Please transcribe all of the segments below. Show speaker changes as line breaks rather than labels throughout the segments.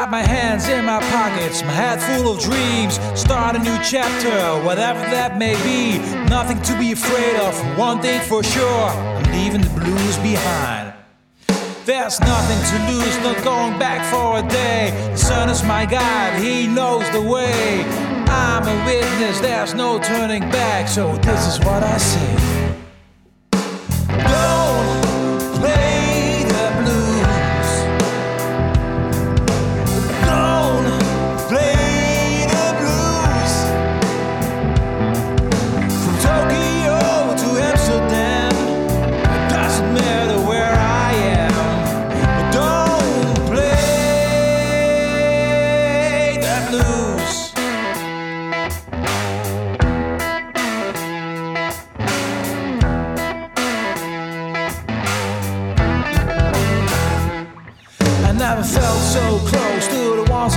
Got my hands in my pockets, my head full of dreams. Start a new chapter, whatever that may be. Nothing to be afraid of, one thing for sure I'm leaving the blues behind. There's nothing to lose, not going back for a day. The sun is my guide, he knows the way. I'm a witness, there's no turning back, so this is what I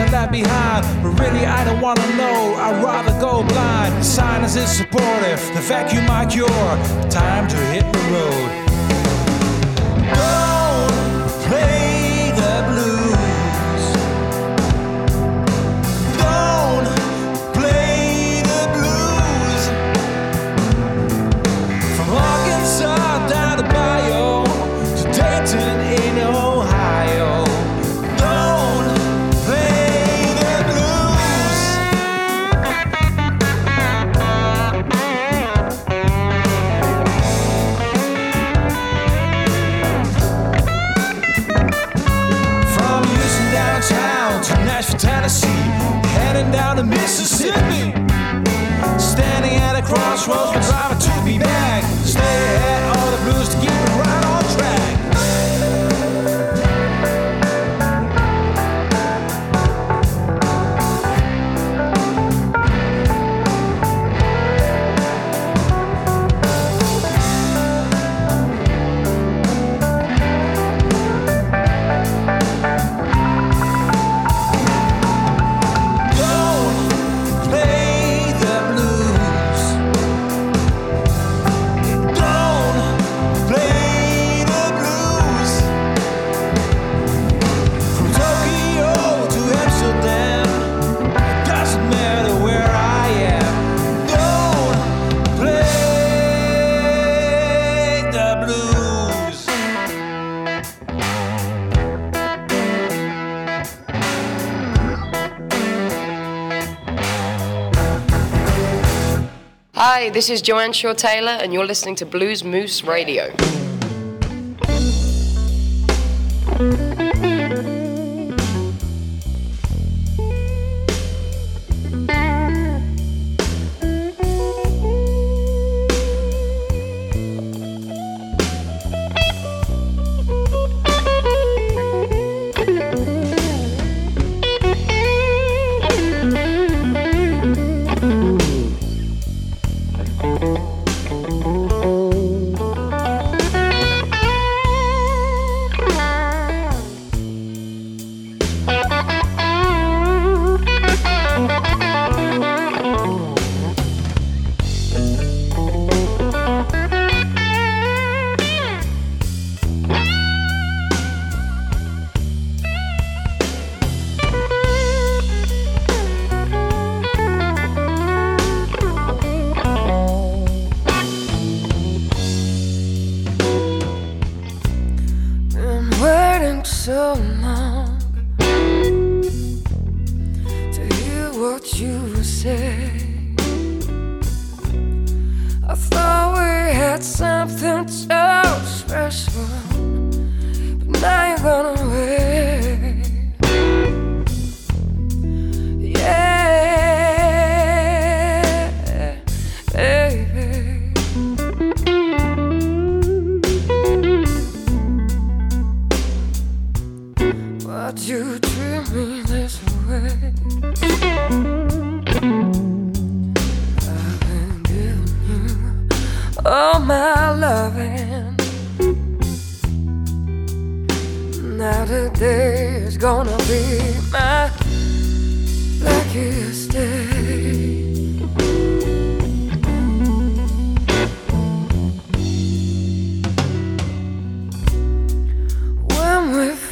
say. wanna know, I'd rather go blind. Silence is supportive, the vacuum my cure. Time to hit the road.
Hi, this is Joanne Shaw Taylor, and you're listening to Blues Moose Radio.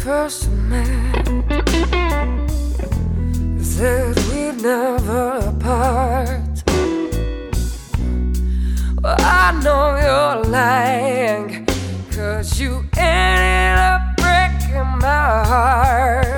First met, said we'd never part. Well, I know you're lying, cause you ended up breaking my heart.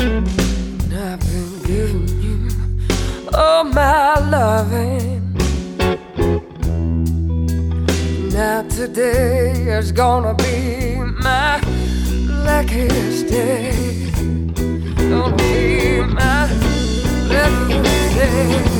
I've been giving you all my loving. Now today is gonna be my luckiest day. Gonna be my luckiest day.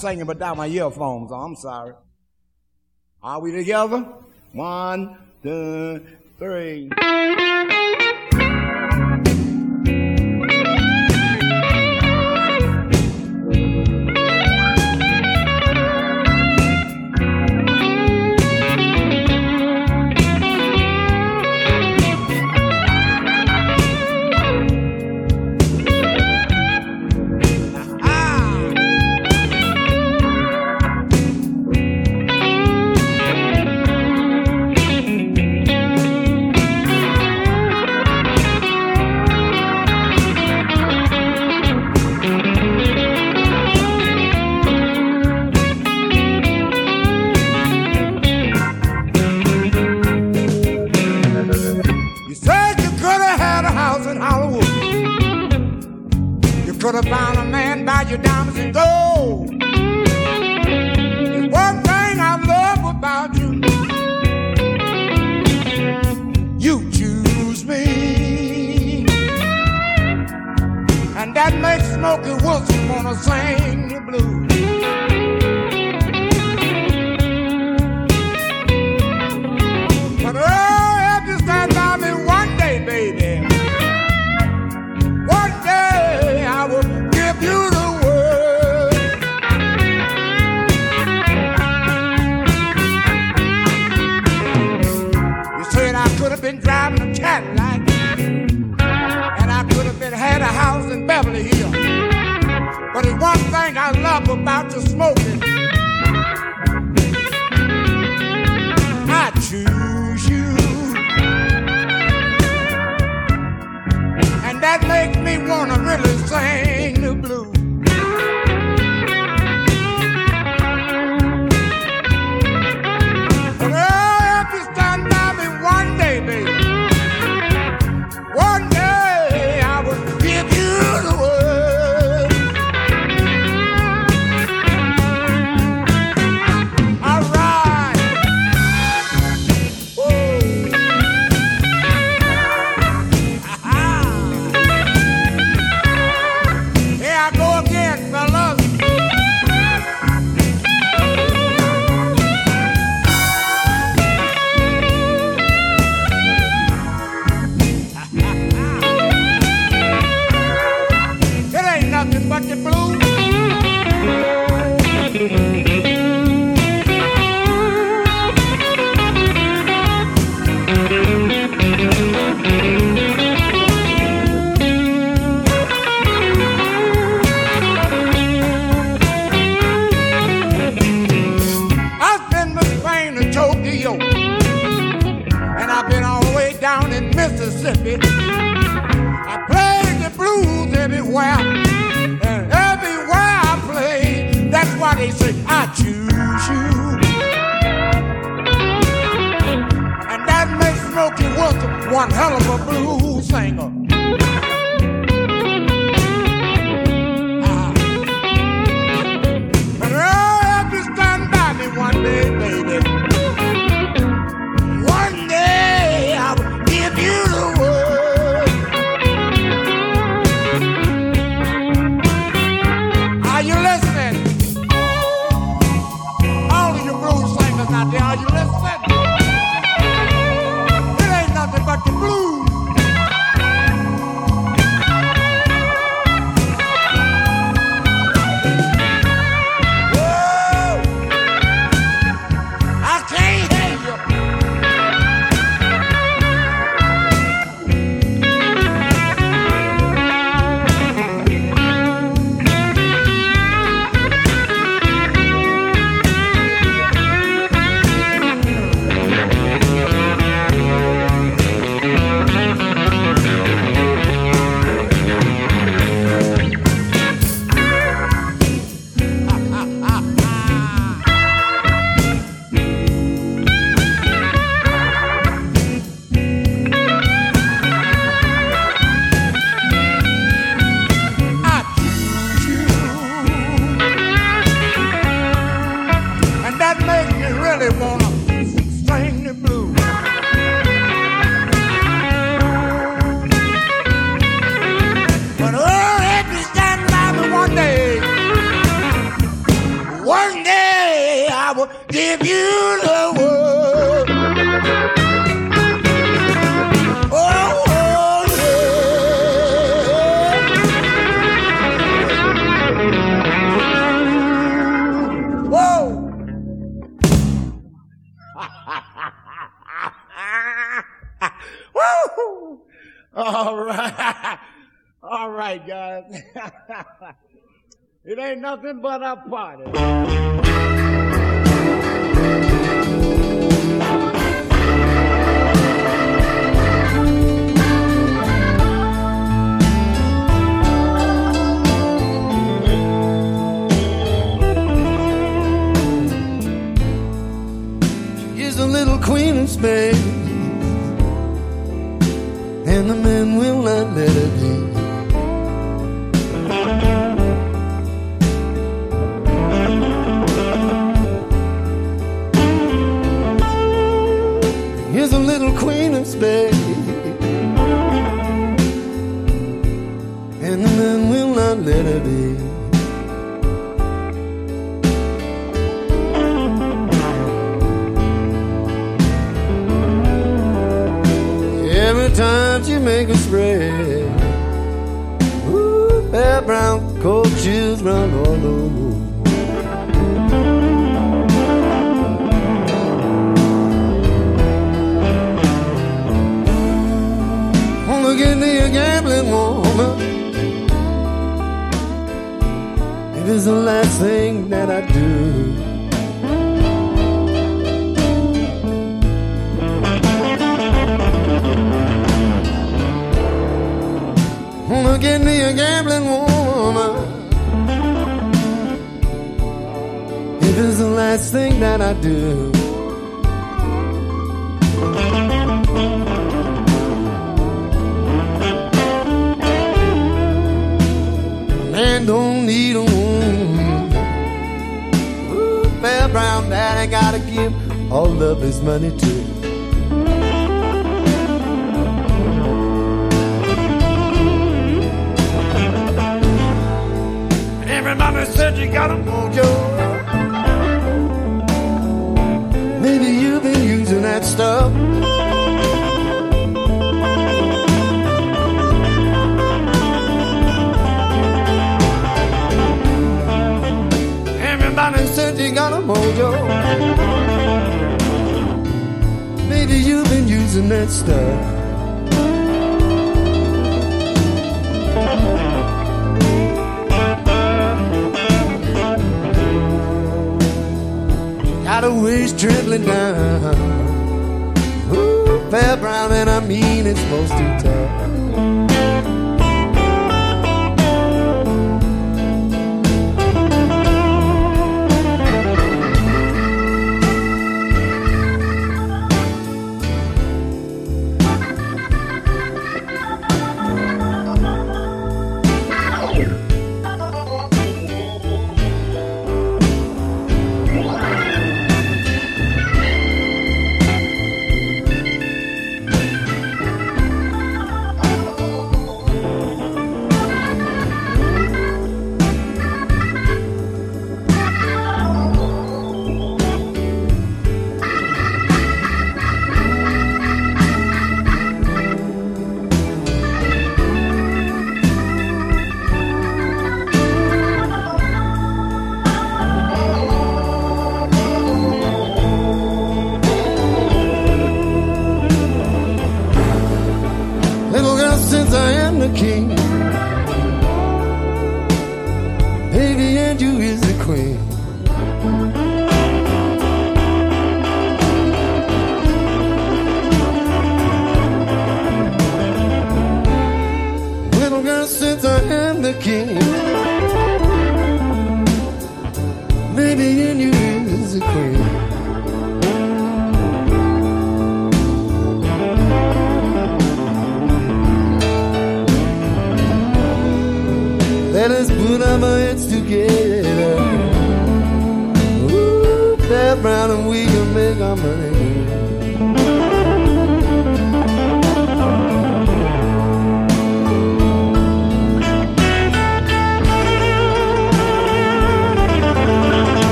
singing but without my earphones on. I'm sorry. Are we together? One, two, three.
Smokey Wilson wanna sing the blues. same. It ain't nothing but a party.
queen of spades, and the men will not let her be. babe. And the man will not let her be. Every time she make a spray, ooh, that brown coat shoes run all over. It's the last thing that I do. Wanna get me a gambling woman. If it's the last thing that I do. Man don't need a brown daddy gotta give all of his money to. Everybody said you got a mojo. Maybe you've been using that stuff. Said of mojo. Maybe you've been using that stuff. Got a waist trembling down. Ooh, fair brown, and I mean it's supposed to tough.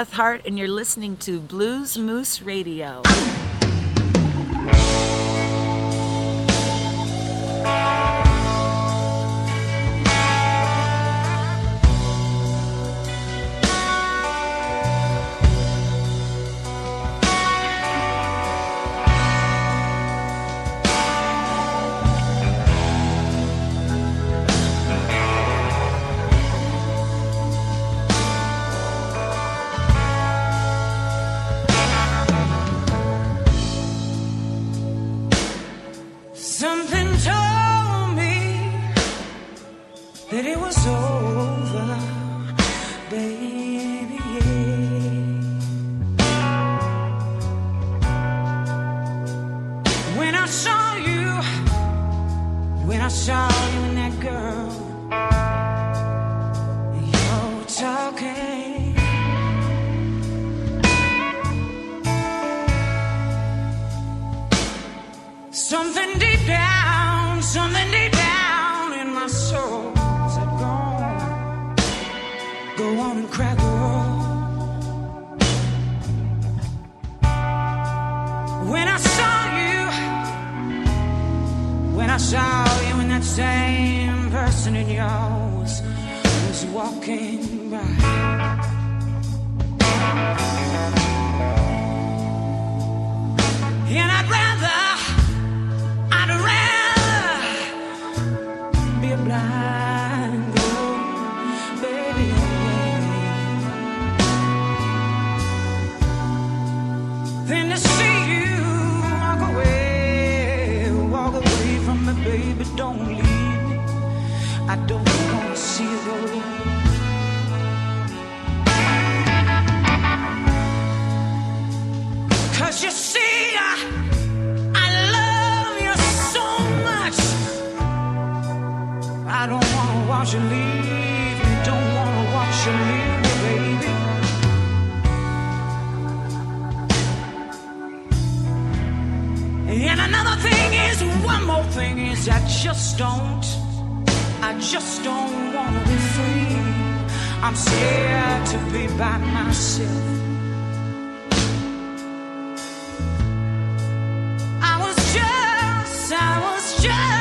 Beth Hart, and you're listening to Blues Moose Radio.
Just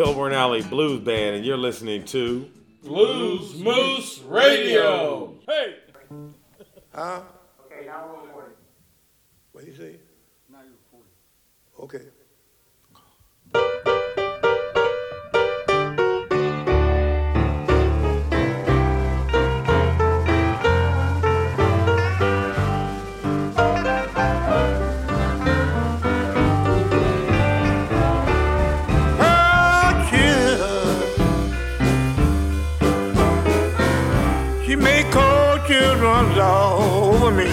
Kilborn Alley Blues Band, and you're listening to
Blues Moose Radio. Hey.
Huh? What do you say? Okay. Children all over me.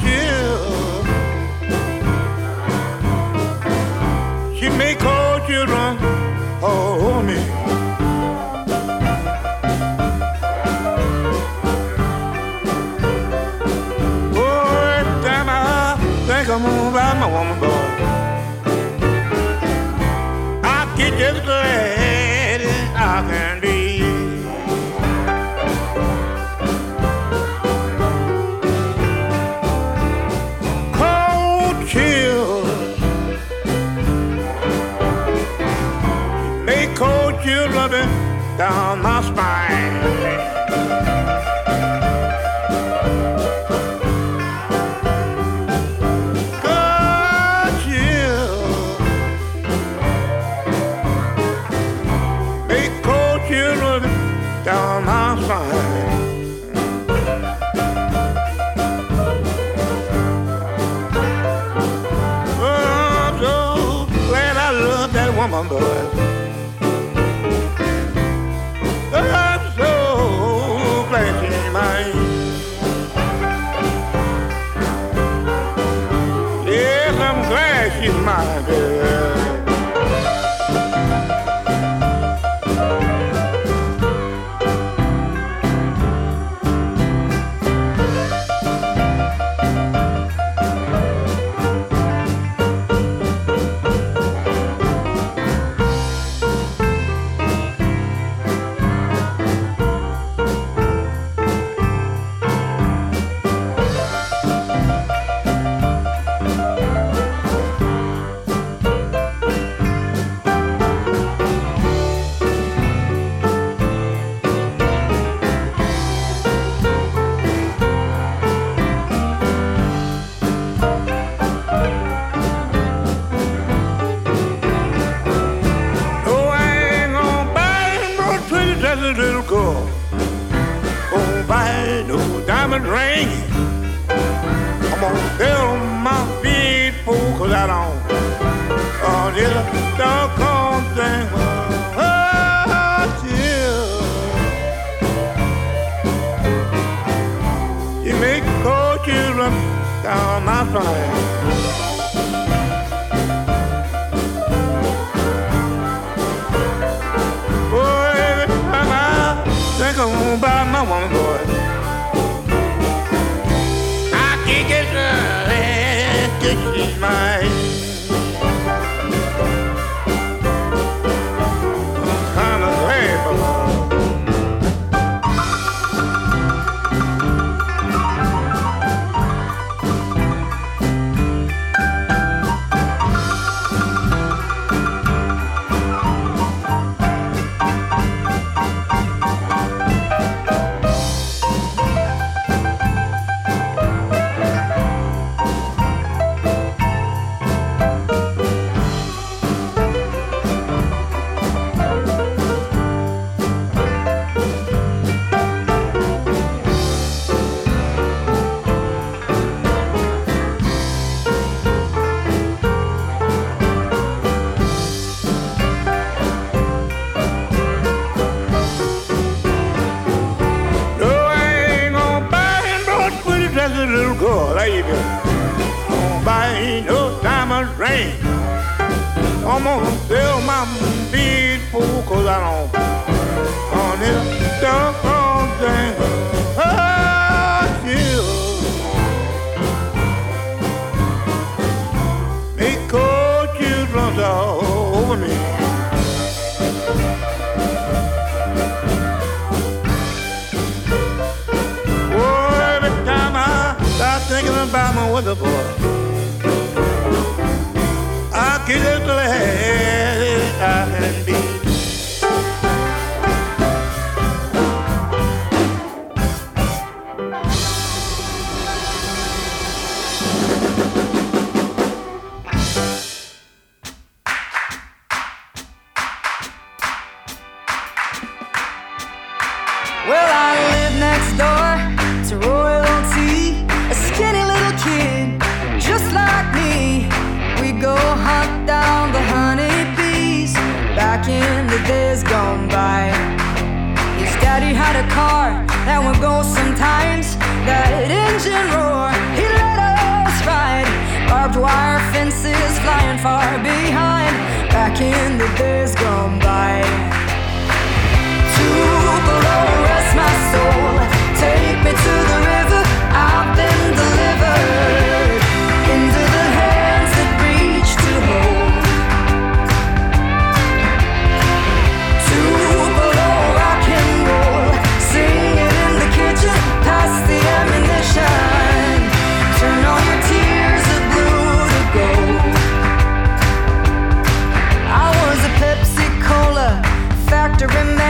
Chill. She make cold children all over me. Oh, I'm gonna my woman, running down my spine. Chill. Make cold children down my spine. Oh, I'm so glad I love that woman, boy. Mine.
fences, flying far behind. Back in the days gone by. Tupelo, rest my soul. Take me to the river. to remember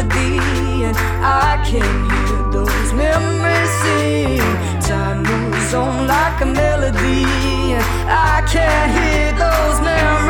melody, and I can hear those memories sing. Time moves on like a melody, and I can hear those memories.